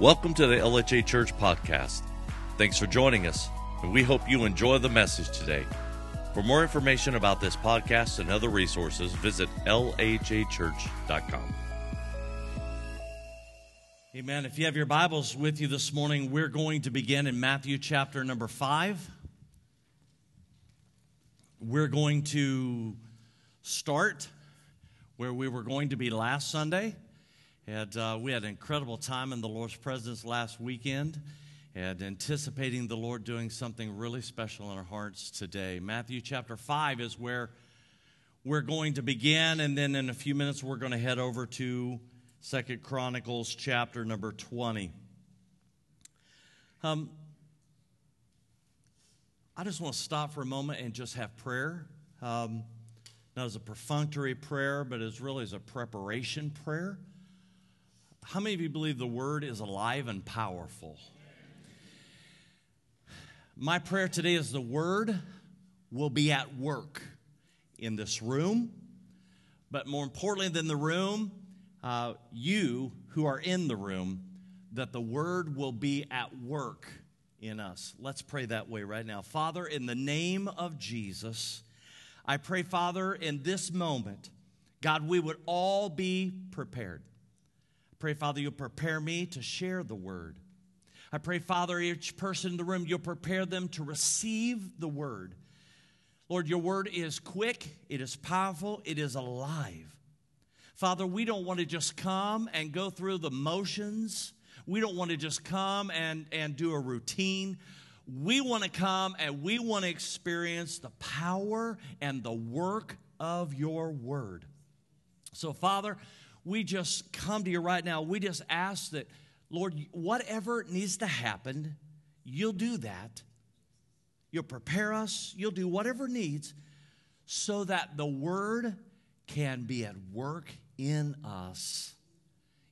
Welcome to the LHA Church podcast. Thanks for joining us, and we hope you enjoy the message today. For more information about this podcast and other resources, visit lhachurch.com. Amen. If you have your Bibles with you this morning, we're going to begin in Matthew chapter number 5. We're going to start where we were going to be last Sunday. And uh, we had an incredible time in the Lord's presence last weekend and anticipating the Lord doing something really special in our hearts today. Matthew chapter 5 is where we're going to begin, and then in a few minutes we're going to head over to Second Chronicles chapter number 20. Um, I just want to stop for a moment and just have prayer. Um, not as a perfunctory prayer, but as really as a preparation prayer. How many of you believe the word is alive and powerful? My prayer today is the word will be at work in this room, but more importantly than the room, uh, you who are in the room, that the word will be at work in us. Let's pray that way right now. Father, in the name of Jesus, I pray, Father, in this moment, God, we would all be prepared. Pray, Father, you'll prepare me to share the word. I pray, Father, each person in the room, you'll prepare them to receive the word. Lord, your word is quick, it is powerful, it is alive. Father, we don't want to just come and go through the motions. We don't want to just come and, and do a routine. We want to come and we want to experience the power and the work of your word. So, Father, we just come to you right now. We just ask that, Lord, whatever needs to happen, you'll do that. You'll prepare us, you'll do whatever needs so that the word can be at work in us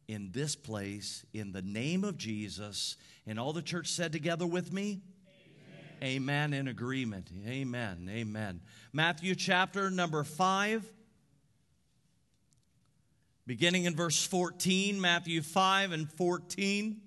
in this place in the name of Jesus. And all the church said together with me, Amen, Amen in agreement. Amen. Amen. Matthew chapter number 5 beginning in verse 14, Matthew 5 and 14.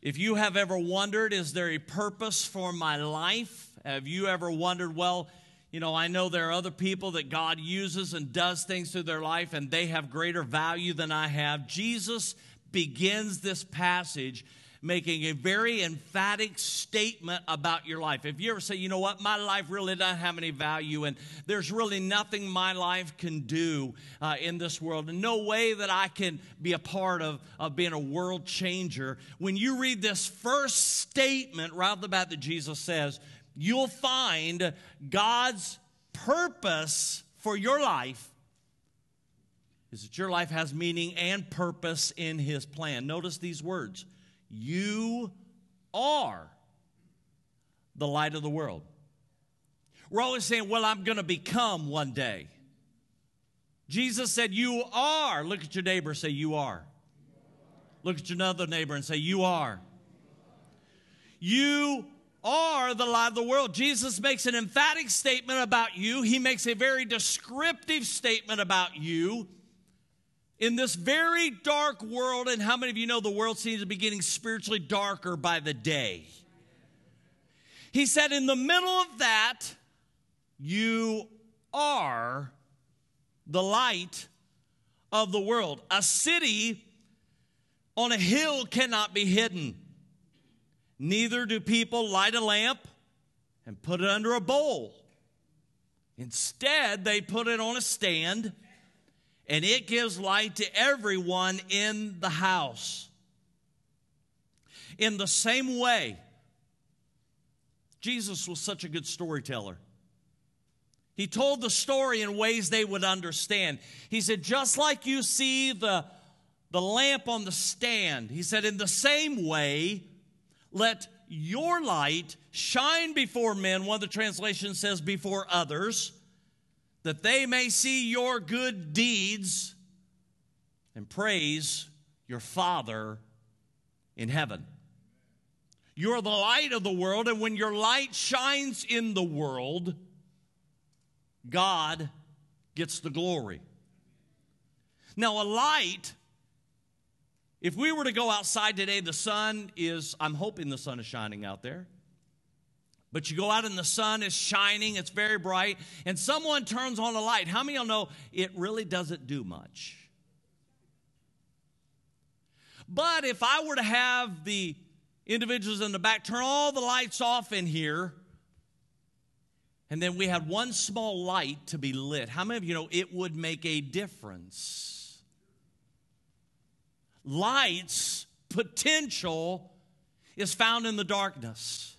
If you have ever wondered, is there a purpose for my life? Have you ever wondered, well, you know, I know there are other people that God uses and does things through their life and they have greater value than I have. Jesus begins this passage making a very emphatic statement about your life. If you ever say, you know what, my life really doesn't have any value, and there's really nothing my life can do uh, in this world, and no way that I can be a part of, of being a world changer, when you read this first statement right off the bat that Jesus says, you'll find God's purpose for your life is that your life has meaning and purpose in His plan. Notice these words you are the light of the world. We're always saying, Well, I'm going to become one day. Jesus said, You are. Look at your neighbor say, You are. Look at your other neighbor and say, You are. You are the light of the world. Jesus makes an emphatic statement about you, he makes a very descriptive statement about you in this very dark world, and how many of you know the world seems to be getting spiritually darker by the day? He said, in the middle of that, you are the light of the world. A city on a hill cannot be hidden. Neither do people light a lamp and put it under a bowl. Instead, they put it on a stand and it gives light to everyone in the house. In the same way, Jesus was such a good storyteller. He told the story in ways they would understand. He said, just like you see the, the lamp on the stand, he said, in the same way, let your light shine before men. One of the translations says, before others that they may see your good deeds and praise your Father in heaven. You're the light of the world, and when your light shines in the world, God gets the glory. Now, a light If we were to go outside today, the sun is, I'm hoping the sun is shining out there. But you go out and the sun is shining, it's very bright, and someone turns on a light. How many of y'all know it really doesn't do much? But if I were to have the individuals in the back turn all the lights off in here, and then we had one small light to be lit, how many of you know it would make a difference? Light's potential is found in the darkness.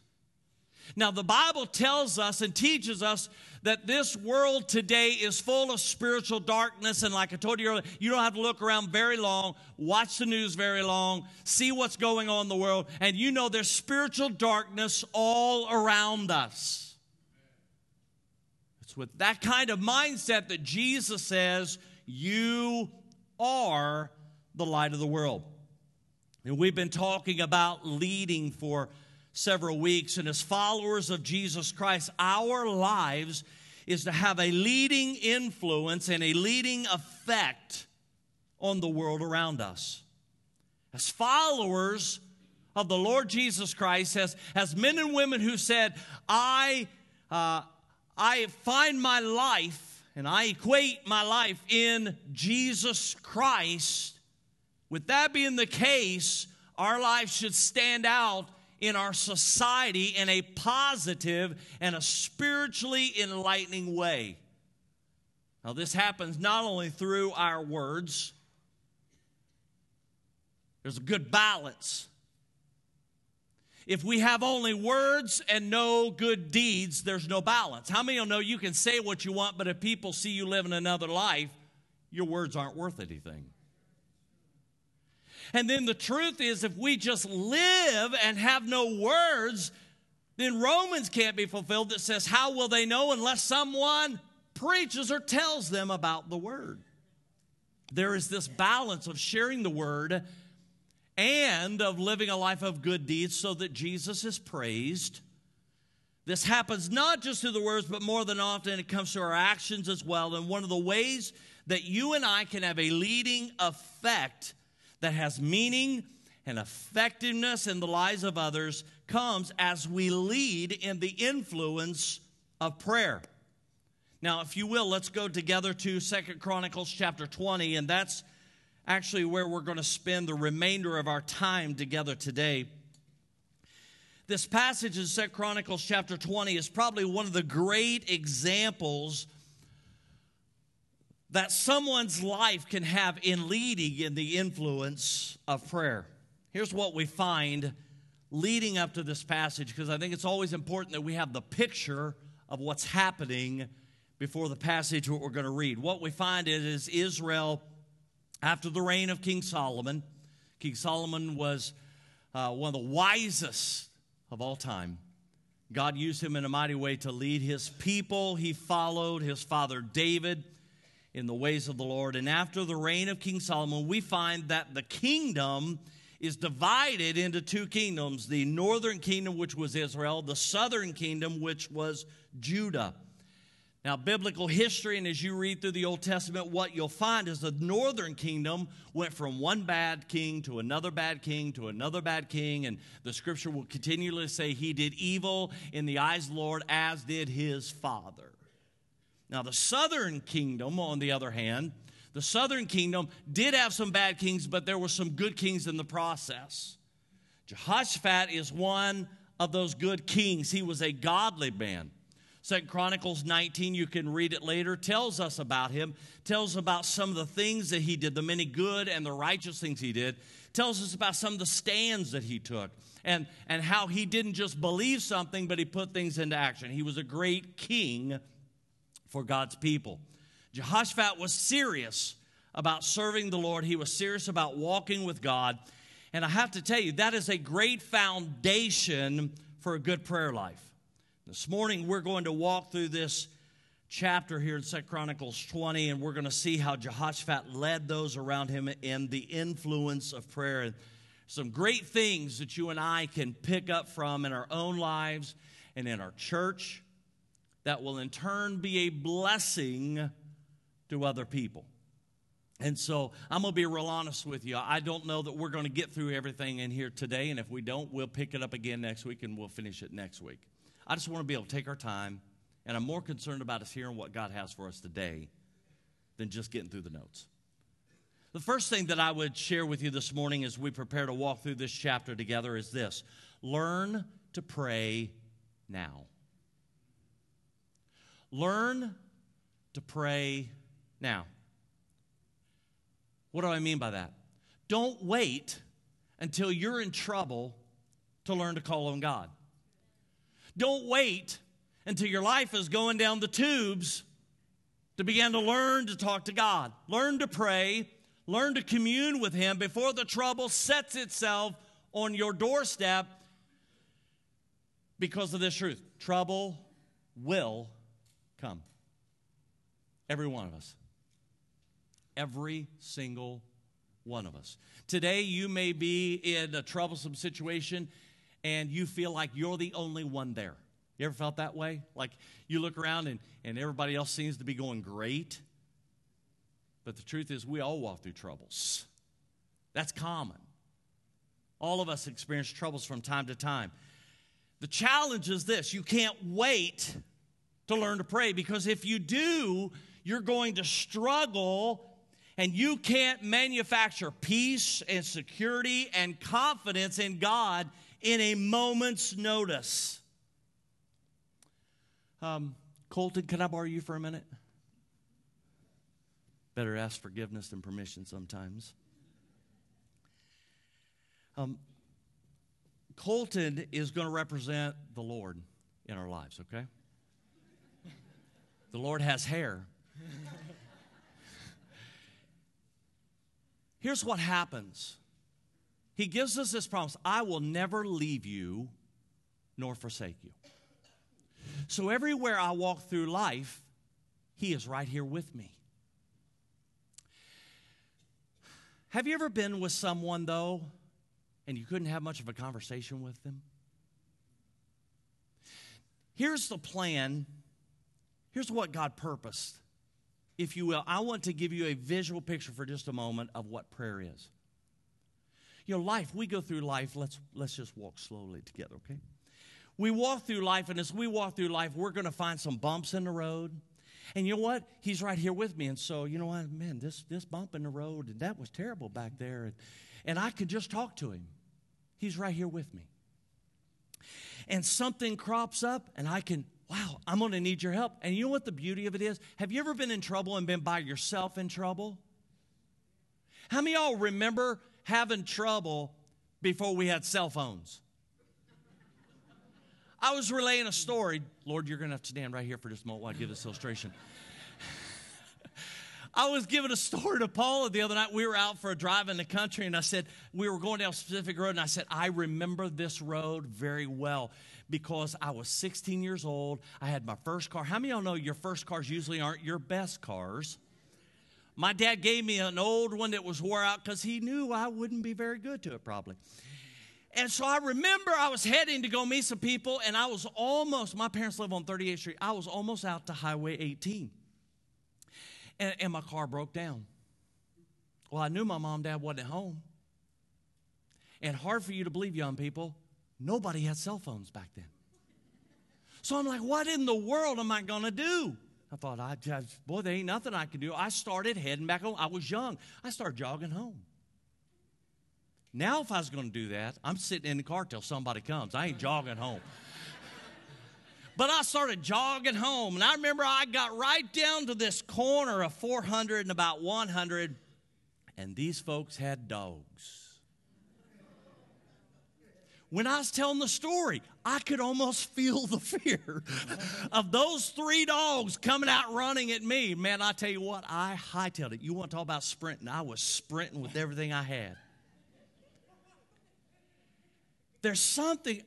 Now, the Bible tells us and teaches us that this world today is full of spiritual darkness. And like I told you earlier, you don't have to look around very long, watch the news very long, see what's going on in the world, and you know there's spiritual darkness all around us. It's with that kind of mindset that Jesus says, You are the light of the world. And we've been talking about leading for several weeks. And as followers of Jesus Christ, our lives is to have a leading influence and a leading effect on the world around us. As followers of the Lord Jesus Christ, as, as men and women who said, I, uh, I find my life and I equate my life in Jesus Christ, with that being the case, our lives should stand out in our society in a positive and a spiritually enlightening way. Now, this happens not only through our words, there's a good balance. If we have only words and no good deeds, there's no balance. How many of you know you can say what you want, but if people see you living another life, your words aren't worth anything? And then the truth is, if we just live and have no words, then Romans can't be fulfilled that says, How will they know unless someone preaches or tells them about the word? There is this balance of sharing the word and of living a life of good deeds so that Jesus is praised. This happens not just through the words, but more than often it comes through our actions as well. And one of the ways that you and I can have a leading effect that has meaning and effectiveness in the lives of others comes as we lead in the influence of prayer. Now, if you will, let's go together to Second Chronicles chapter 20, and that's actually where we're going to spend the remainder of our time together today. This passage in Second Chronicles chapter 20 is probably one of the great examples that someone's life can have in leading in the influence of prayer. Here's what we find leading up to this passage, because I think it's always important that we have the picture of what's happening before the passage what we're going to read. What we find is Israel after the reign of King Solomon. King Solomon was uh, one of the wisest of all time. God used him in a mighty way to lead his people. He followed his father David in the ways of the Lord. And after the reign of King Solomon, we find that the kingdom is divided into two kingdoms the northern kingdom, which was Israel, the southern kingdom, which was Judah. Now, biblical history, and as you read through the Old Testament, what you'll find is the northern kingdom went from one bad king to another bad king to another bad king, and the scripture will continually say he did evil in the eyes of the Lord, as did his father. Now, the southern kingdom, on the other hand, the southern kingdom did have some bad kings, but there were some good kings in the process. Jehoshaphat is one of those good kings. He was a godly man. Second Chronicles 19, you can read it later, tells us about him, tells about some of the things that he did, the many good and the righteous things he did, tells us about some of the stands that he took, and, and how he didn't just believe something, but he put things into action. He was a great king for God's people. Jehoshaphat was serious about serving the Lord, he was serious about walking with God. And I have to tell you, that is a great foundation for a good prayer life. This morning, we're going to walk through this chapter here in 2 Chronicles 20, and we're going to see how Jehoshaphat led those around him in the influence of prayer. And some great things that you and I can pick up from in our own lives and in our church that will in turn be a blessing to other people. And so I'm going to be real honest with you. I don't know that we're going to get through everything in here today. And if we don't, we'll pick it up again next week and we'll finish it next week. I just want to be able to take our time. And I'm more concerned about us hearing what God has for us today than just getting through the notes. The first thing that I would share with you this morning as we prepare to walk through this chapter together is this learn to pray now. Learn to pray now. What do I mean by that? Don't wait until you're in trouble to learn to call on God. Don't wait until your life is going down the tubes to begin to learn to talk to God. Learn to pray, learn to commune with Him before the trouble sets itself on your doorstep because of this truth. Trouble will come. Every one of us. Every single one of us. Today, you may be in a troublesome situation and you feel like you're the only one there. You ever felt that way? Like you look around and, and everybody else seems to be going great. But the truth is, we all walk through troubles. That's common. All of us experience troubles from time to time. The challenge is this you can't wait to learn to pray because if you do, you're going to struggle and you can't manufacture peace and security and confidence in God in a moment's notice. Um, Colton, can I borrow you for a minute? Better ask forgiveness than permission sometimes. Um, Colton is going to represent the Lord in our lives, okay? The Lord has hair. Here's what happens He gives us this promise I will never leave you nor forsake you. So everywhere I walk through life, He is right here with me. Have you ever been with someone, though, and you couldn't have much of a conversation with them? Here's the plan. Here's what God purposed if you will, I want to give you a visual picture for just a moment of what prayer is. You know, life, we go through life, let's, let's just walk slowly together, okay? We walk through life, and as we walk through life, we're going to find some bumps in the road. And you know what? He's right here with me. And so, you know what? Man, this, this bump in the road, that was terrible back there. And, and I could just talk to him. He's right here with me. And something crops up, and I can wow, I'm going to need your help. And you know what the beauty of it is? Have you ever been in trouble and been by yourself in trouble? How many y'all remember having trouble before we had cell phones? I was relaying a story. Lord, you're going to have to stand right here for just a moment while I give this illustration. I was giving a story to Paula the other night. We were out for a drive in the country, and I said, We were going down a specific road, and I said, I remember this road very well because I was 16 years old. I had my first car. How many of y'all know your first cars usually aren't your best cars? My dad gave me an old one that was wore out because he knew I wouldn't be very good to it, probably. And so I remember I was heading to go meet some people, and I was almost, my parents live on 38th Street, I was almost out to Highway 18. And, and my car broke down. Well, I knew my mom dad wasn't at home. And hard for you to believe, young people, Nobody had cell phones back then. So I'm like, what in the world am I going to do? I thought, I just, boy, there ain't nothing I can do. I started heading back home. I was young. I started jogging home. Now, if I was going to do that, I'm sitting in the car till somebody comes. I ain't jogging home. But I started jogging home, and I remember I got right down to this corner of 400 and about 100, and these folks had dogs when I was telling the story, I could almost feel the fear of those three dogs coming out running at me. Man, I tell you what, I hightailed it. You want to talk about sprinting? I was sprinting with everything I had. There's something,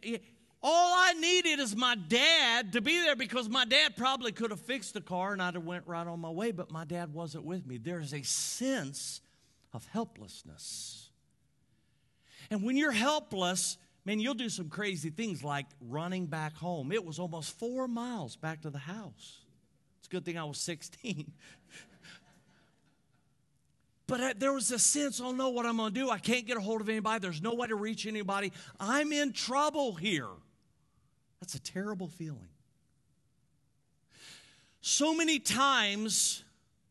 all I needed is my dad to be there because my dad probably could have fixed the car and I'd have went right on my way, but my dad wasn't with me. There's a sense of helplessness. And when you're helpless, man, you'll do some crazy things like running back home. It was almost four miles back to the house. It's a good thing I was 16. But I, there was a sense, oh no, what I'm going to do? I can't get a hold of anybody. There's no way to reach anybody. I'm in trouble here. That's a terrible feeling. So many times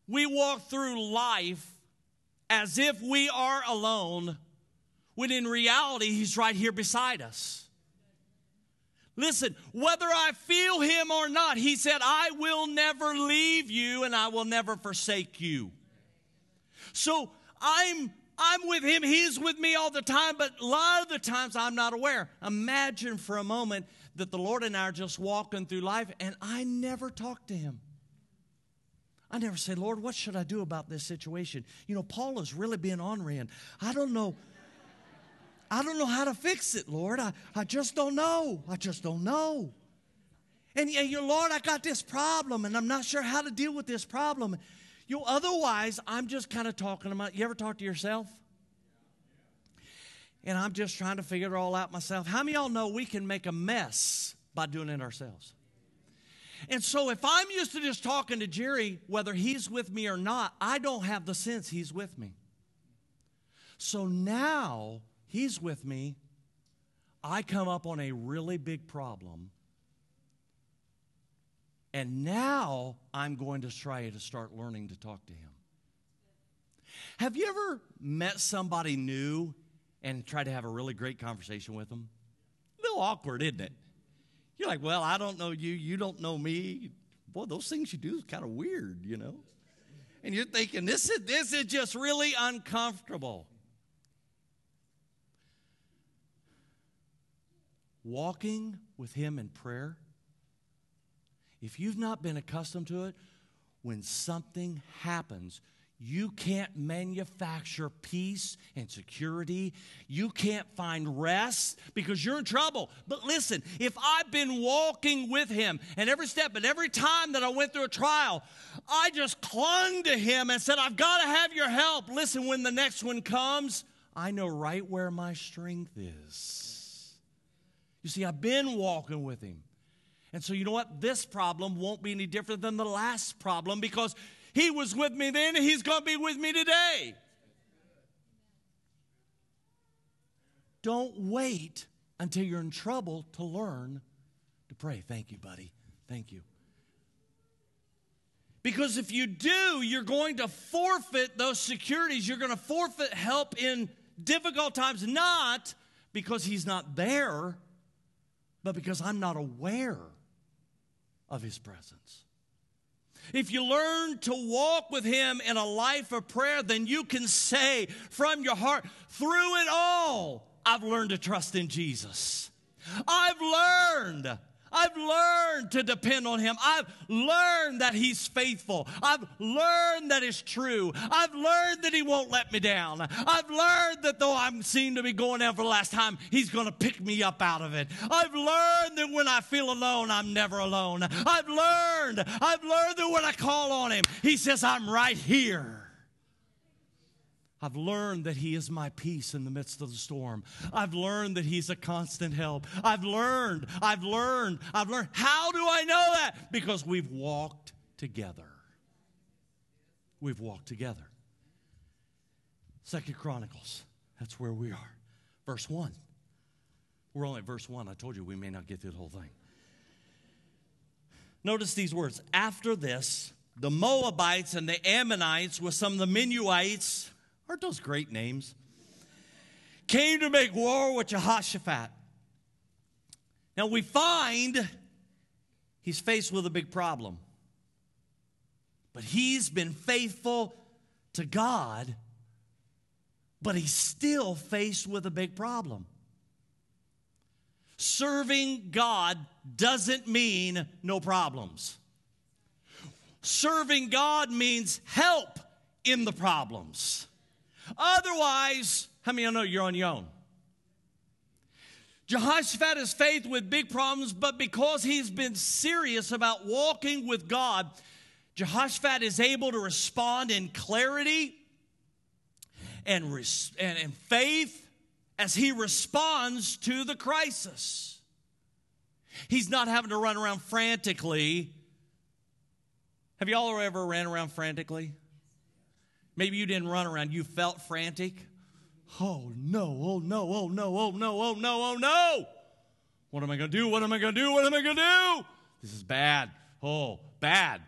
we walk through life as if we are alone, when in reality, He's right here beside us. Listen, whether I feel Him or not, He said, I will never leave you and I will never forsake you. So I'm I'm with him, he's with me all the time, but a lot of the times I'm not aware. Imagine for a moment that the Lord and I are just walking through life and I never talk to him. I never say, Lord, what should I do about this situation? You know, Paul is really being on and I don't know. I don't know how to fix it, Lord. I, I just don't know. I just don't know. And, and Lord, I got this problem, and I'm not sure how to deal with this problem. You otherwise, I'm just kind of talking about. You ever talk to yourself? And I'm just trying to figure it all out myself. How many y'all know we can make a mess by doing it ourselves? And so, if I'm used to just talking to Jerry, whether he's with me or not, I don't have the sense he's with me. So now he's with me. I come up on a really big problem and now I'm going to try to start learning to talk to him. Have you ever met somebody new and tried to have a really great conversation with them? A little awkward, isn't it? You're like, well, I don't know you, you don't know me. Boy, those things you do is kind of weird, you know? And you're thinking, this is, this is just really uncomfortable. Walking with Him in prayer if you've not been accustomed to it, when something happens, you can't manufacture peace and security. You can't find rest because you're in trouble. But listen, if I've been walking with him and every step and every time that I went through a trial, I just clung to him and said, I've got to have your help. Listen, when the next one comes, I know right where my strength is. You see, I've been walking with him. And so, you know what? This problem won't be any different than the last problem because He was with me then and He's going to be with me today. Don't wait until you're in trouble to learn to pray. Thank you, buddy. Thank you. Because if you do, you're going to forfeit those securities. You're going to forfeit help in difficult times, not because He's not there, but because I'm not aware of his presence. If you learn to walk with him in a life of prayer, then you can say from your heart, through it all, I've learned to trust in Jesus. I've learned I've learned to depend on Him. I've learned that He's faithful. I've learned that it's true. I've learned that He won't let me down. I've learned that though I'm seen to be going down for the last time, He's going to pick me up out of it. I've learned that when I feel alone, I'm never alone. I've learned, I've learned that when I call on Him, He says, I'm right here. I've learned that He is my peace in the midst of the storm. I've learned that He's a constant help. I've learned, I've learned, I've learned. How do I know that? Because we've walked together. We've walked together. Second Chronicles, that's where we are. Verse 1. We're only at verse 1. I told you we may not get through the whole thing. Notice these words. After this, the Moabites and the Ammonites with some of the Meunites Aren't those great names? Came to make war with Jehoshaphat. Now we find he's faced with a big problem. But he's been faithful to God, but he's still faced with a big problem. Serving God doesn't mean no problems. Serving God means help in the problems. Otherwise, how many of you know you're on your own? Jehoshaphat has faith with big problems, but because he's been serious about walking with God, Jehoshaphat is able to respond in clarity and, res- and, and faith as he responds to the crisis. He's not having to run around frantically. Have y'all ever ran around frantically? Maybe you didn't run around, you felt frantic. Oh no, oh no, oh no, oh no, oh no, oh no. What am I going to do? What am I going to do? What am I going to do? This is bad. Oh, bad.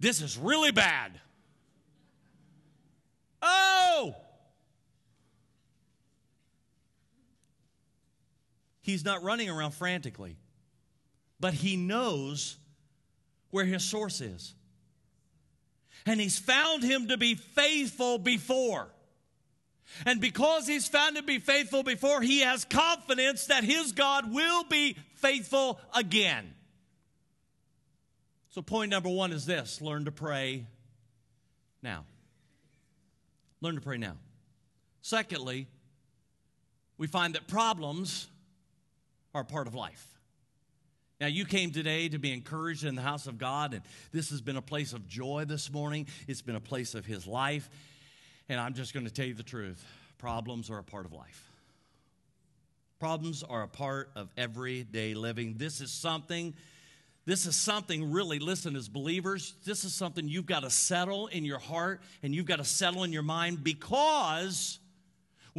This is really bad. Oh! He's not running around frantically, but he knows where his source is. And he's found him to be faithful before. And because he's found to be faithful before, he has confidence that his God will be faithful again. So, point number one is this learn to pray now. Learn to pray now. Secondly, we find that problems are part of life. Now, you came today to be encouraged in the house of God, and this has been a place of joy this morning. It's been a place of His life. And I'm just going to tell you the truth problems are a part of life. Problems are a part of everyday living. This is something, this is something really, listen, as believers, this is something you've got to settle in your heart and you've got to settle in your mind because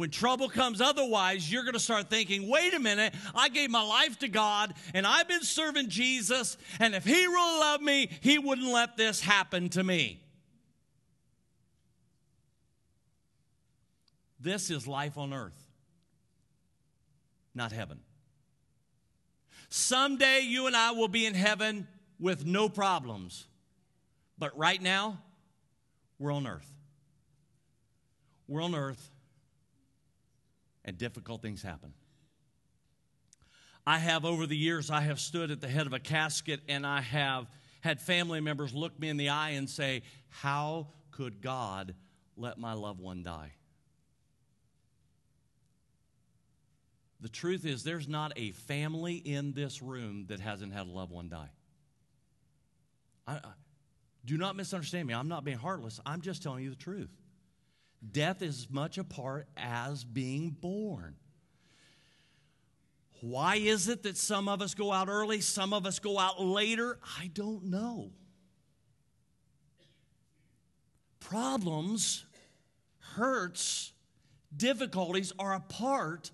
when trouble comes otherwise, you're going to start thinking, wait a minute, I gave my life to God and I've been serving Jesus, and if He really loved me, He wouldn't let this happen to me. This is life on earth, not heaven. Someday you and I will be in heaven with no problems. But right now, we're on earth. We're on earth, and difficult things happen. I have, over the years, I have stood at the head of a casket and I have had family members look me in the eye and say, How could God let my loved one die? The truth is, there's not a family in this room that hasn't had a loved one die. I, I, do not misunderstand me. I'm not being heartless. I'm just telling you the truth. Death is much a part as being born. Why is it that some of us go out early, some of us go out later? I don't know. Problems, hurts, difficulties are a part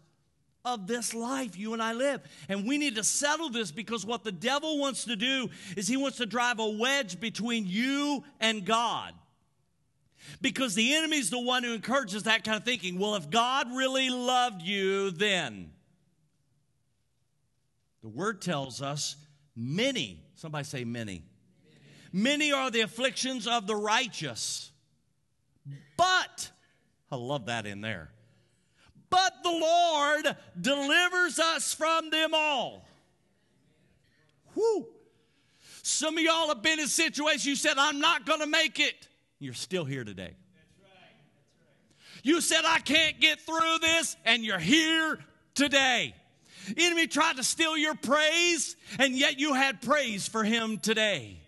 of this life you and I live. And we need to settle this because what the devil wants to do is he wants to drive a wedge between you and God. Because the enemy's the one who encourages that kind of thinking. Well, if God really loved you, then. The word tells us many, somebody say many. Many are the afflictions of the righteous. But, I love that in there but the Lord delivers us from them all. Whew. Some of y'all have been in situations you said, I'm not going to make it. You're still here today. You said, I can't get through this, and you're here today. Enemy tried to steal your praise, and yet you had praise for him today.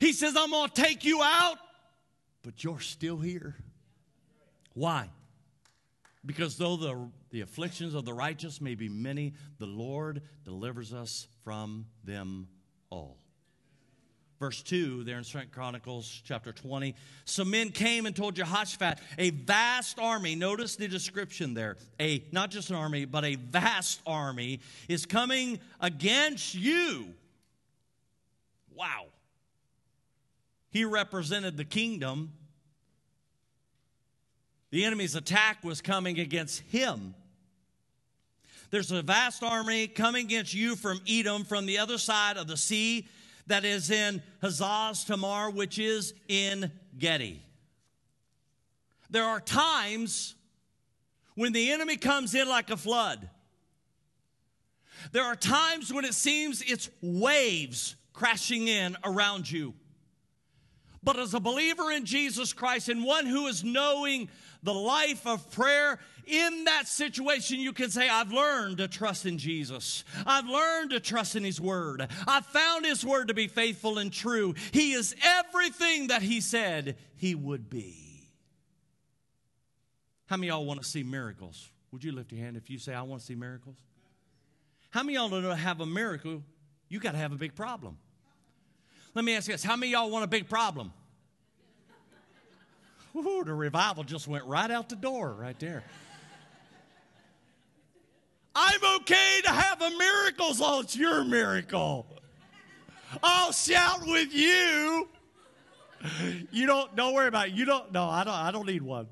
He says, I'm going to take you out, but you're still here. Why? Because though the, the afflictions of the righteous may be many, the Lord delivers us from them all. Verse 2 there in 2 Chronicles chapter 20. Some men came and told Jehoshaphat, a vast army, notice the description there, a not just an army, but a vast army is coming against you. Wow. He represented the kingdom the enemy's attack was coming against him. There's a vast army coming against you from Edom, from the other side of the sea, that is in Hazaz Tamar, which is En Gedi. There are times when the enemy comes in like a flood. There are times when it seems it's waves crashing in around you. But as a believer in Jesus Christ and one who is knowing the life of prayer, in that situation, you can say, I've learned to trust in Jesus. I've learned to trust in His Word. I've found His Word to be faithful and true. He is everything that He said He would be. How many y'all want to see miracles? Would you lift your hand if you say, I want to see miracles? How many y'all know to have a miracle, you got to have a big problem? Let me ask you this how many y'all want a big problem? Woo, the revival just went right out the door right there. I'm okay to have a miracle, so it's your miracle. I'll shout with you. You don't don't worry about it. You don't no, I don't I don't need one.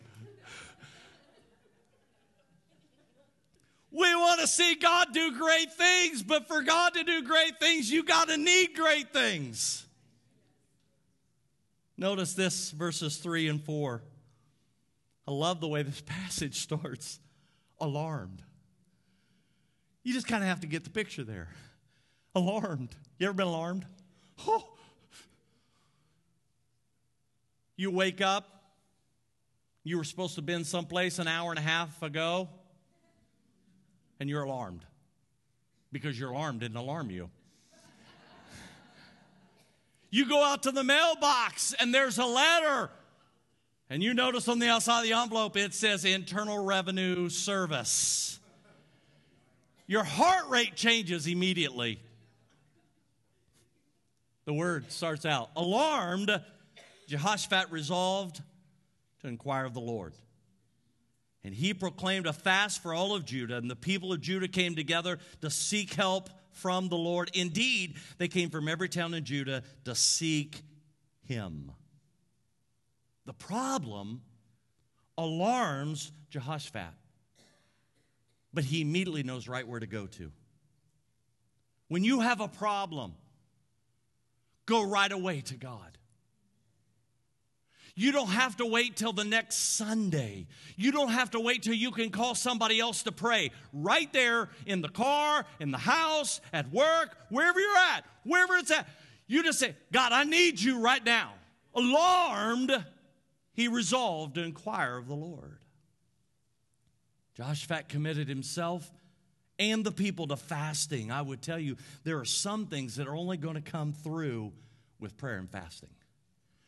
We want to see God do great things, but for God to do great things, you got to need great things. Notice this verses 3 and 4. I love the way this passage starts. Alarmed. You just kind of have to get the picture there. Alarmed. You ever been alarmed? Oh. You wake up, you were supposed to have been someplace an hour and a half ago, and you're alarmed because your alarm didn't alarm you. You go out to the mailbox, and there's a letter. And you notice on the outside of the envelope it says Internal Revenue Service. Your heart rate changes immediately. The word starts out alarmed, Jehoshaphat resolved to inquire of the Lord. And he proclaimed a fast for all of Judah, and the people of Judah came together to seek help from the Lord. Indeed, they came from every town in Judah to seek him. The problem alarms Jehoshaphat, but he immediately knows right where to go to. When you have a problem, go right away to God. You don't have to wait till the next Sunday. You don't have to wait till you can call somebody else to pray. Right there in the car, in the house, at work, wherever you're at, wherever it's at, you just say, God, I need you right now. Alarmed, he resolved to inquire of the Lord. Joshaphat committed himself and the people to fasting. I would tell you, there are some things that are only going to come through with prayer and fasting.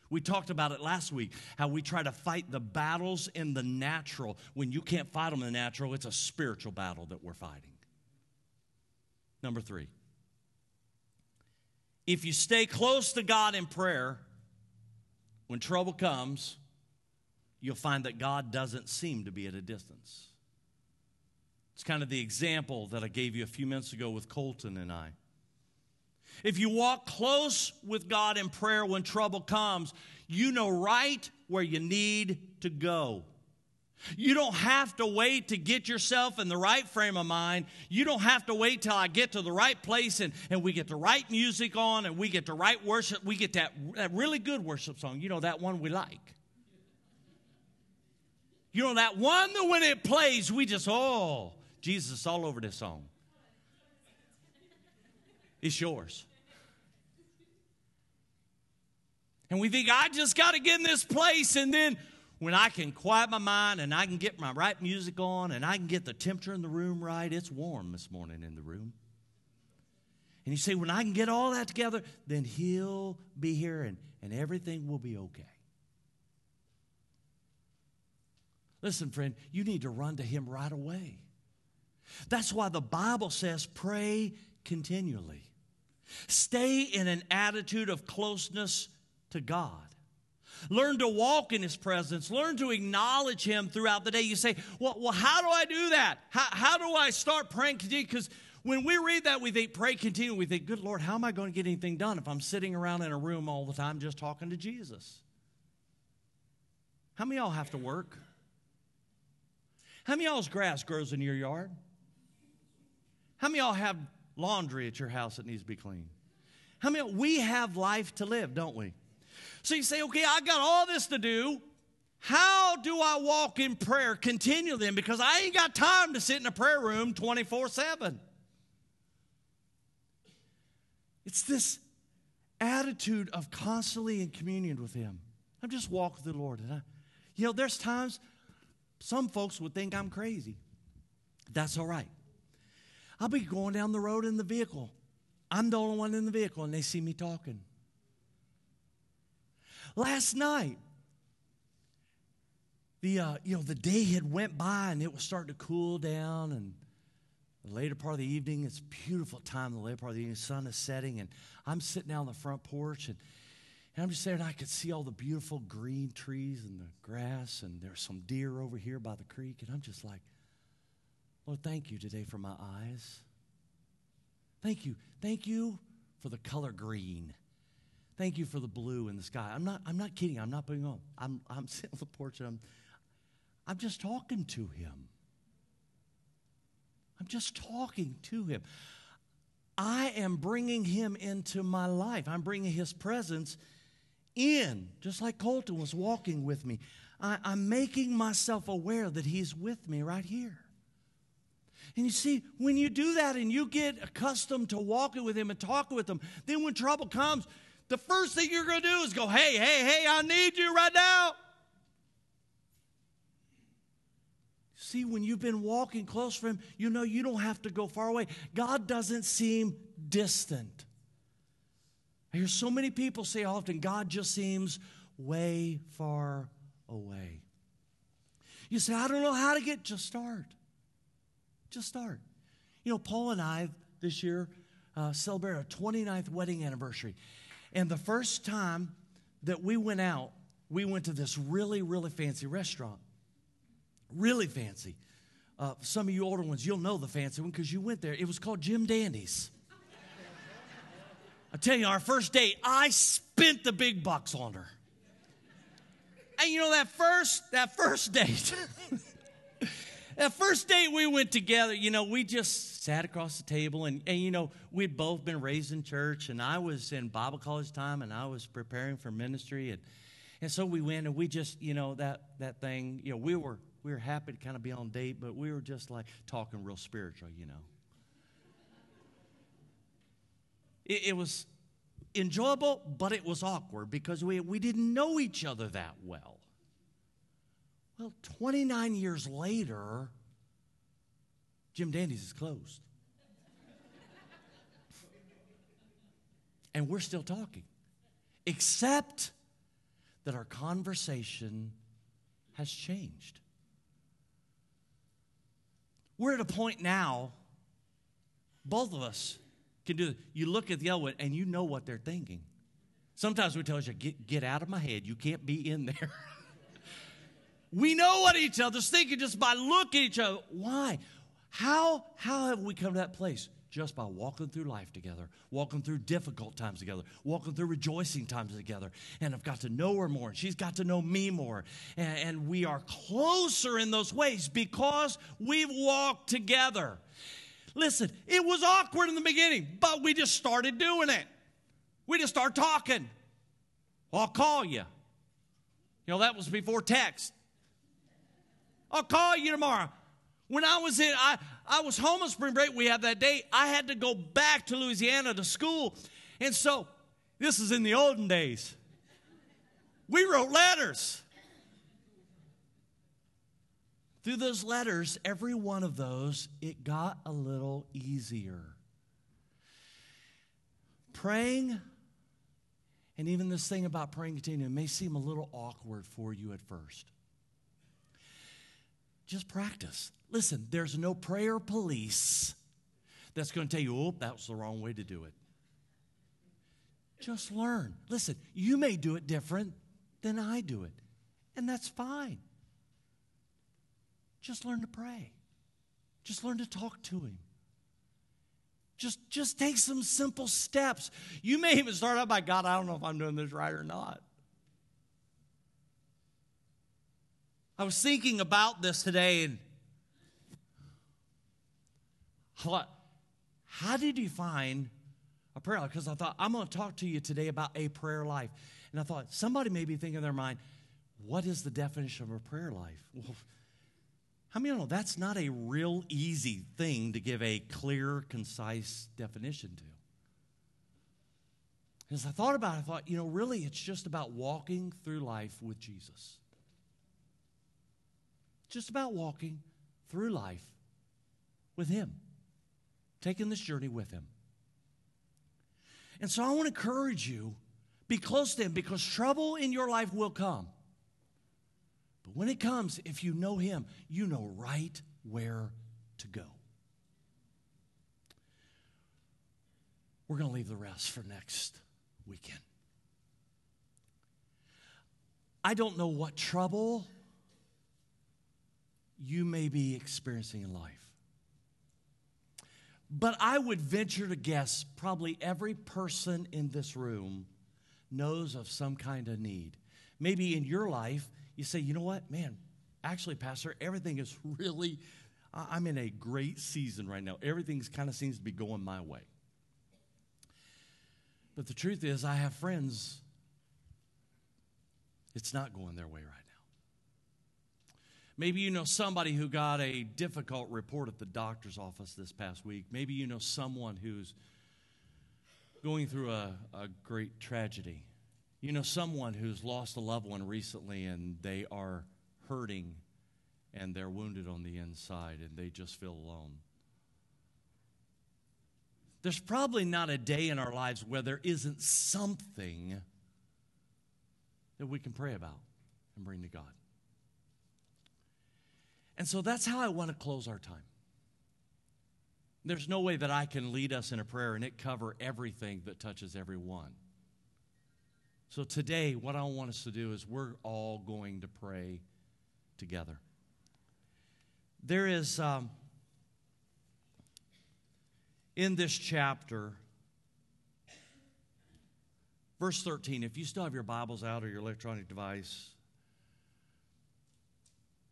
We talked about it last week how we try to fight the battles in the natural. When you can't fight them in the natural, it's a spiritual battle that we're fighting. Number three, if you stay close to God in prayer, when trouble comes, you'll find that God doesn't seem to be at a distance. It's kind of the example that I gave you a few minutes ago with Colton and I. If you walk close with God in prayer when trouble comes, you know right where you need to go. You don't have to wait to get yourself in the right frame of mind. You don't have to wait till I get to the right place and, and we get the right music on and we get the right worship. We get that, that really good worship song. You know, that one we like. You know, that one that when it plays, we just, oh, Jesus all over this song. It's yours. And we think, I just got to get in this place. And then when I can quiet my mind and I can get my right music on and I can get the temperature in the room right, it's warm this morning in the room. And you say, when I can get all that together, then He'll be here and, and everything will be okay. Listen, friend, you need to run to Him right away. That's why the Bible says, pray continually. Stay in an attitude of closeness to God. Learn to walk in His presence. Learn to acknowledge Him throughout the day. You say, Well, well how do I do that? How, how do I start praying Because when we read that, we think, Pray continue. We think, Good Lord, how am I going to get anything done if I'm sitting around in a room all the time just talking to Jesus? How many y'all have to work? How many y'all's grass grows in your yard? How many y'all have laundry at your house that needs to be cleaned? How many? We have life to live, don't we? So you say, okay, I got all this to do. How do I walk in prayer continually? Then? Because I ain't got time to sit in a prayer room 24 7. It's this attitude of constantly in communion with Him. I'm just walking with the Lord. And I, you know, there's times some folks would think I'm crazy. That's all right. I'll be going down the road in the vehicle. I'm the only one in the vehicle, and they see me talking. Last night, the uh, you know the day had went by and it was starting to cool down and the later part of the evening it's beautiful time the later part of the evening the sun is setting and i'm sitting down on the front porch and And I'm just there, and I could see all the beautiful green trees and the grass, and there's some deer over here by the creek. And I'm just like, Lord, thank you today for my eyes. Thank you. Thank you for the color green. Thank you for the blue in the sky. I'm not, I'm not kidding. I'm not putting on. I'm, I'm sitting on the porch and I'm, I'm just talking to him. I'm just talking to him. I am bringing him into my life. I'm bringing his presence in, just like Colton was walking with me. I, am making myself aware that he's with me right here. And you see, when you do that and you get accustomed to walking with him and talking with him, then when trouble comes, the first thing you're going to do is go, hey, hey, hey, I need you right now. See, when you've been walking close for Him, you know you don't have to go far away. God doesn't seem distant. I hear so many people say often, God just seems way far away. You say, I don't know how to get, just start. Just start. You know, Paula and I this year uh, celebrate our 29th wedding anniversary. And the first time that we went out, we went to this really, really fancy restaurant. Really fancy. Uh, some of you older ones, you'll know the fancy one because you went there. It was called Jim Dandy's. I tell you, our first date, I spent the big bucks on her. And you know that first that first date, that first date we went together, you know, we just sat across the table and, and you know, we'd both been raised in church and I was in Bible college time and I was preparing for ministry and and so we went and we just, you know, that that thing, you know, we were we were happy to kind of be on date, but we were just like talking real spiritual, you know. It, it was enjoyable, but it was awkward because we, we didn't know each other that well. Well, 29 years later, Jim Dandy's is closed. and we're still talking, except that our conversation has changed. We're at a point now, both of us can do. You look at the other one and you know what they're thinking. Sometimes we tell you, get, get out of my head. You can't be in there. we know what each other's thinking just by looking at each other. Why? How, how have we come to that place? Just by walking through life together, walking through difficult times together, walking through rejoicing times together. And I've got to know her more, and she's got to know me more. And, and we are closer in those ways because we've walked together. Listen, it was awkward in the beginning, but we just started doing it. We just started talking. I'll call you. You know, that was before text. I'll call you tomorrow. When I was in, I, I was home on spring break. We had that day. I had to go back to Louisiana to school. And so, this is in the olden days. We wrote letters. Through those letters, every one of those, it got a little easier. Praying, and even this thing about praying continuing, may seem a little awkward for you at first. Just practice. Listen, there's no prayer police that's going to tell you, oh, that was the wrong way to do it. Just learn. Listen, you may do it different than I do it, and that's fine. Just learn to pray. Just learn to talk to Him. Just, just take some simple steps. You may even start out by God, I don't know if I'm doing this right or not. I was thinking about this today and I thought, how did you find a prayer life? Because I thought, I'm going to talk to you today about a prayer life. And I thought, somebody may be thinking in their mind, what is the definition of a prayer life? Well, how many know that's not a real easy thing to give a clear, concise definition to? As I thought about it, I thought, you know, really it's just about walking through life with Jesus. Just about walking through life with Him, taking this journey with Him. And so I want to encourage you be close to Him because trouble in your life will come. But when it comes, if you know Him, you know right where to go. We're going to leave the rest for next weekend. I don't know what trouble you may be experiencing in life. But I would venture to guess probably every person in this room knows of some kind of need. Maybe in your life, you say, you know what, man, actually, Pastor, everything is really, I'm in a great season right now. Everything kind of seems to be going my way. But the truth is, I have friends, it's not going their way right now. Maybe you know somebody who got a difficult report at the doctor's office this past week. Maybe you know someone who's going through a, a great tragedy. You know someone who's lost a loved one recently and they are hurting and they're wounded on the inside and they just feel alone. There's probably not a day in our lives where there isn't something that we can pray about and bring to God. And so that's how I want to close our time. There's no way that I can lead us in a prayer and it cover everything that touches everyone. So today, what I want us to do is we're all going to pray together. There is um, in this chapter, verse 13. If you still have your Bibles out or your electronic device,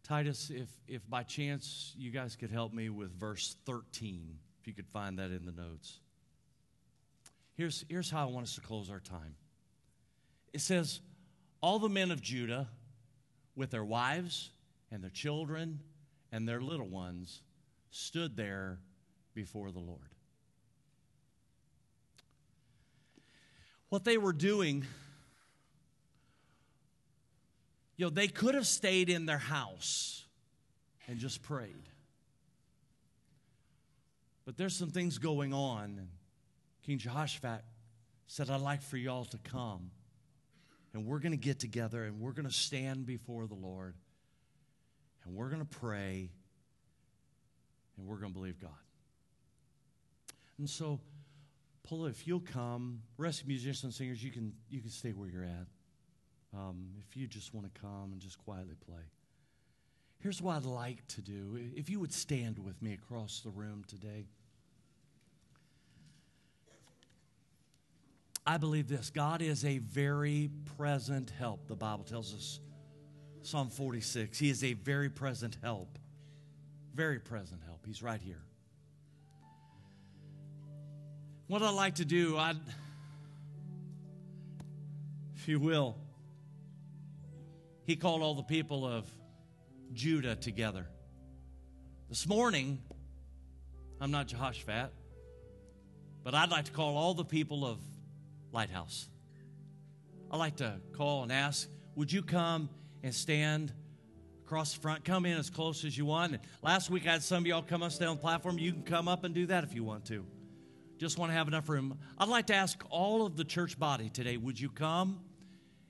Titus, if, if by chance you guys could help me with verse 13, if you could find that in the notes. Here's, here's how I want us to close our time it says, All the men of Judah, with their wives and their children and their little ones, stood there before the Lord. What they were doing you know, they could have stayed in their house and just prayed. But there's some things going on. And King Jehoshaphat said, I'd like for y'all to come. And we're going to get together and we're going to stand before the Lord. And we're going to pray. And we're going to believe God. And so, Paula, if you'll come, rest musicians and singers, you can, you can stay where you're at um, if you just want to come and just quietly play. Here's what I'd like to do. If you would stand with me across the room today. I believe this God is a very present help, the Bible tells us. Psalm 46. He is a very present help. Very present help. He's right here. What I'd like to do, I'd, if you will, he called all the people of Judah together. This morning, I'm not Jehoshaphat, but I'd like to call all the people of Lighthouse. I'd like to call and ask, would you come and stand across the front? Come in as close as you want. And last week I had some of y'all come up, stand on the platform. You can come up and do that if you want to. Just want to have enough room. I'd like to ask all of the church body today, would you come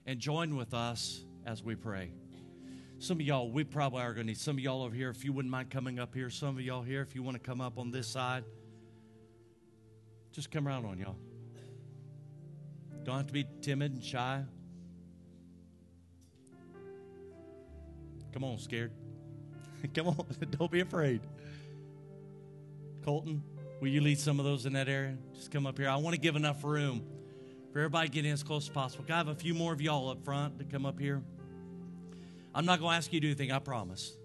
and join with us as we pray. Some of y'all, we probably are going to need some of y'all over here. If you wouldn't mind coming up here, some of y'all here, if you want to come up on this side, just come around on y'all. Don't have to be timid and shy. Come on, scared. come on, don't be afraid. Colton, will you lead some of those in that area? Just come up here. I want to give enough room for everybody getting as close as possible. I have a few more of y'all up front to come up here? I'm not going to ask you to do anything, I promise.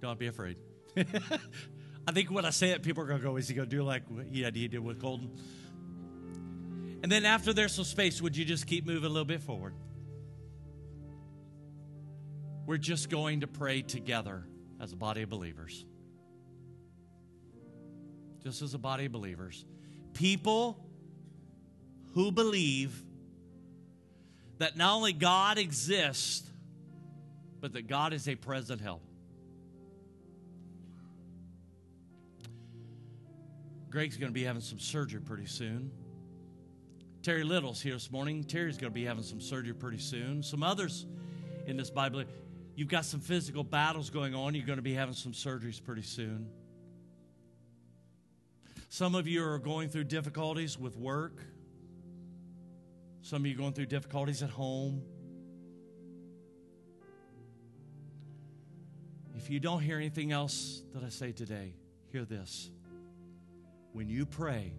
Don't be afraid. I think when I say it, people are going to go, is he going to do like he did with Colton? And then after there's some space, would you just keep moving a little bit forward? We're just going to pray together as a body of believers. Just as a body of believers. People who believe that not only God exists, but that God is a present help. Greg's going to be having some surgery pretty soon. Terry Little's here this morning. Terry's going to be having some surgery pretty soon. Some others in this Bible, you've got some physical battles going on. You're going to be having some surgeries pretty soon. Some of you are going through difficulties with work. Some of you going through difficulties at home. If you don't hear anything else that I say today, hear this. When you pray,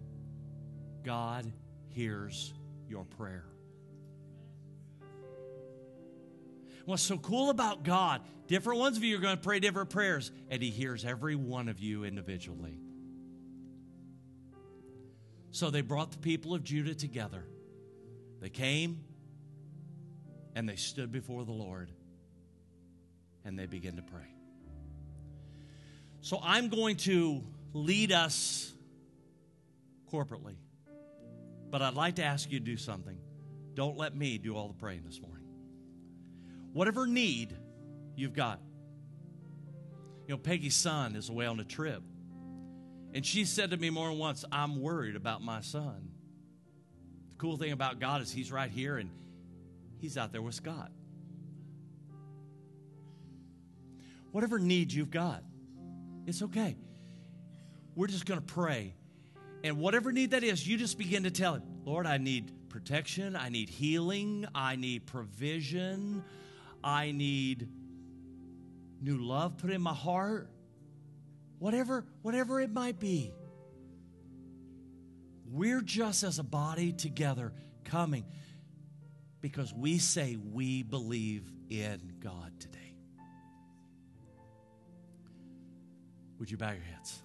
God hears your prayer. What's so cool about God, different ones of you are going to pray different prayers, and He hears every one of you individually. So they brought the people of Judah together. They came and they stood before the Lord and they began to pray. So I'm going to lead us corporately, but I'd like to ask you to do something. Don't let me do all the praying this morning. Whatever need you've got. You know, Peggy's son is away on a trip. And she said to me more than once, I'm worried about my son. The cool thing about God is he's right here and he's out there with Scott. Whatever need you've got, it's okay. We're just going to pray. And whatever need that is, you just begin to tell him, Lord, I need protection. I need healing. I need provision. I need new love put in my heart whatever, whatever it might be. We're just as a body together coming because we say we believe in God today. Would you bow your heads?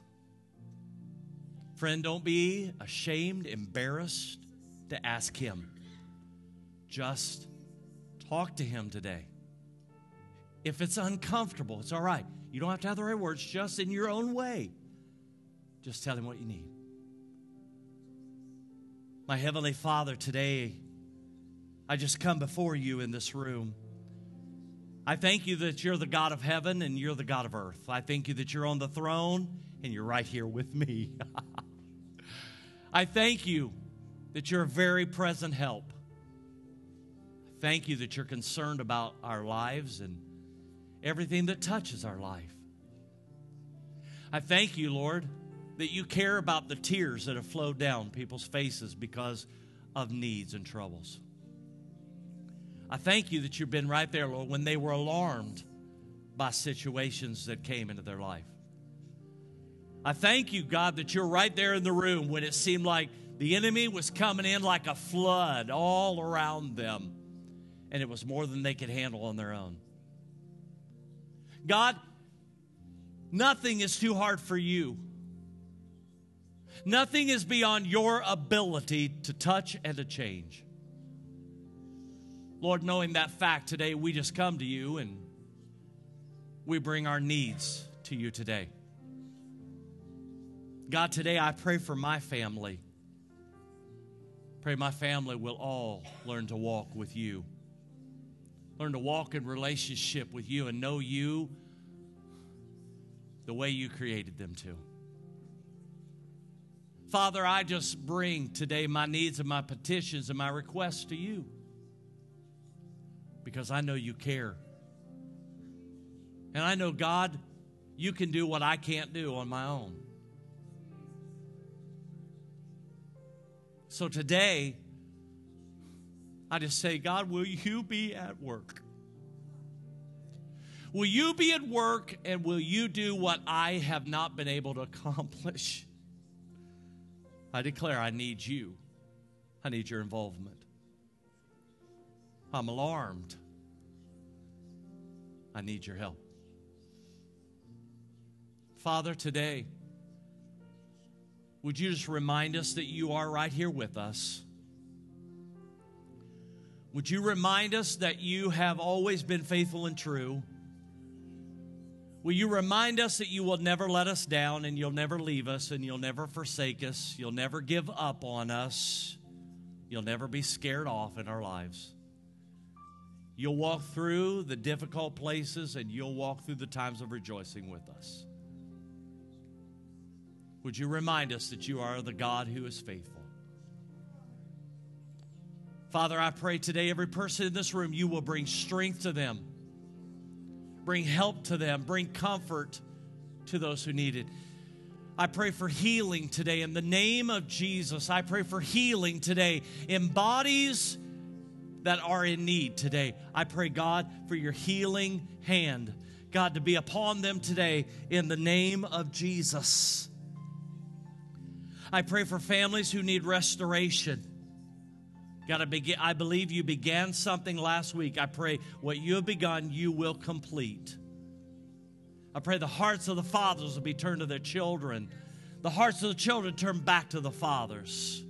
Friend, don't be ashamed, embarrassed to ask Him. Just talk to Him today. If it's uncomfortable, it's all right. You don't have to have the right words, just in your own way. Just tell him what you need. My Heavenly Father, today, I just come before you in this room. I thank you that you're the God of heaven and you're the God of earth. I thank you that you're on the throne and you're right here with me. I thank you that you're a very present help. Thank you that you're concerned about our lives and everything that touches our life. I thank you, Lord, that you care about the tears that have flowed down people's faces because of needs and troubles. I thank you that you've been right there, Lord, when they were alarmed by situations that came into their life. I thank you, God, that you're right there in the room when it seemed like the enemy was coming in like a flood all around them, and it was more than they could handle on their own. God, nothing is too hard for you. Nothing is beyond your ability to touch and to change. Lord, knowing that fact today, we just come to you and we bring our needs to you today. God, today I pray for my family. Pray my family will all learn to walk with you learn to walk in relationship with you and know you the way you created them to. Father, I just bring today my needs and my petitions and my requests to you because I know you care. And I know, God, you can do what I can't do on my own. So today, I just say, God, will you be at work? Will you be at work and will you do what I have not been able to accomplish? I declare I need you. I need your involvement. I'm alarmed. I need your help. Father, today, would you just remind us that you are right here with us? Would you remind us that you have always been faithful and true? Will you remind us that you will never let us down and you'll never leave us and you'll never forsake us? You'll never give up on us. You'll never be scared off in our lives. You'll walk through the difficult places and you'll walk through the times of rejoicing with us. Would you remind us that you are the God who is faithful? Father, I pray today, every person in this room, you will bring strength to them, bring help to them, bring comfort to those who need it. I pray for healing today in the name of Jesus. I pray for healing today in bodies that are in need today. I pray, God, for your healing hand God, to be upon them today in the name of Jesus. I pray for families who need restoration. God, I, believe you began something last week. I pray what you have begun, you will complete. I pray the hearts of the fathers will be turned to their children, the hearts of the children turn back to the fathers.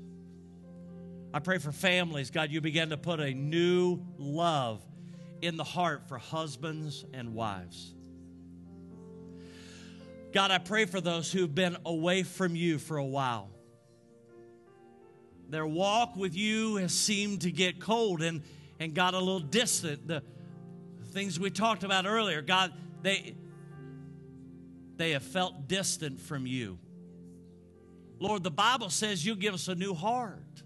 I pray for families, God, you begin to put a new love in the heart for husbands and wives. God, I pray for those who've been away from you for a while. Their walk with you has seemed to get cold and, and got a little distant. The things we talked about earlier, God, they, they have felt distant from you. Lord, the Bible says you give us a new heart,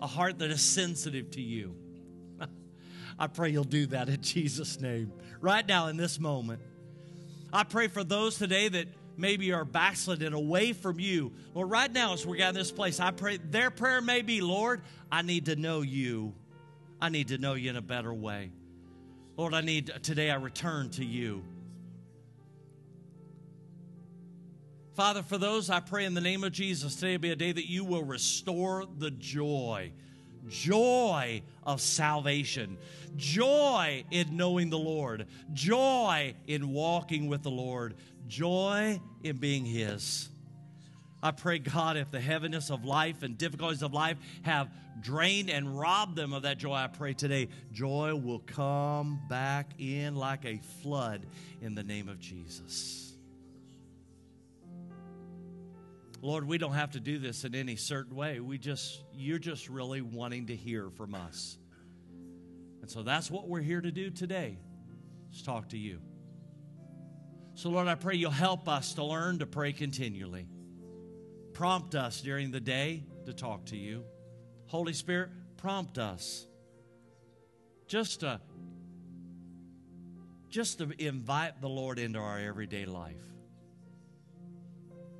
a heart that is sensitive to you. I pray you'll do that in Jesus' name, right now in this moment. I pray for those today that maybe are backslidden away from you. Lord, right now as we're in this place, I pray their prayer may be, Lord, I need to know you. I need to know you in a better way. Lord, I need today I return to you. Father, for those I pray in the name of Jesus, today be a day that you will restore the joy joy of salvation, joy in knowing the Lord, joy in walking with the Lord, joy in being His. I pray, God, if the heaviness of life and difficulties of life have drained and robbed them of that joy, I pray today joy will come back in like a flood in the name of Jesus. Lord, we don't have to do this in any certain way. We just, you're just really wanting to hear from us. And so that's what we're here to do today, is talk to you. So, Lord, I pray you'll help us to learn to pray continually. Prompt us during the day to talk to you. Holy Spirit, prompt us just to, just to invite the Lord into our everyday life.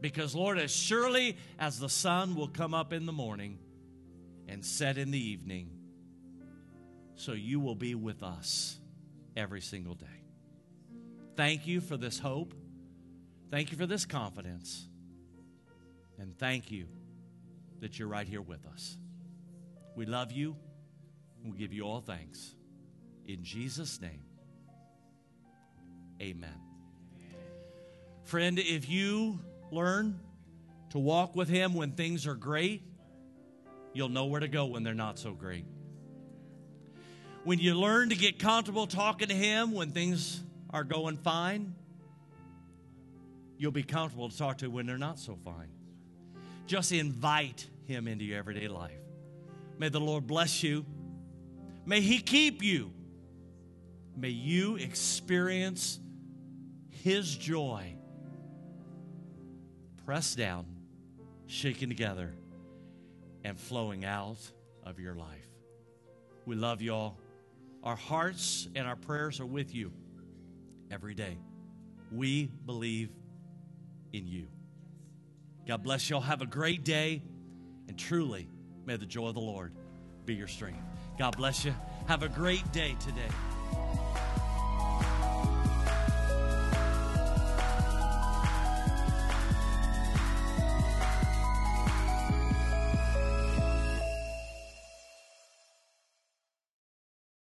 Because, Lord, as surely as the sun will come up in the morning and set in the evening, so you will be with us every single day. Thank you for this hope. Thank you for this confidence. And thank you that you're right here with us. We love you. We give you all thanks. In Jesus' name, amen. Friend, if you learn to walk with Him when things are great, you'll know where to go when they're not so great. When you learn to get comfortable talking to Him when things are going fine, you'll be comfortable to talk to when they're not so fine. Just invite Him into your everyday life. May the Lord bless you. May He keep you. May you experience His joy pressed down, shaken together, and flowing out of your life. We love you all. Our hearts and our prayers are with you every day. We believe in you. God bless you all. Have a great day. And truly, may the joy of the Lord be your strength. God bless you. Have a great day today.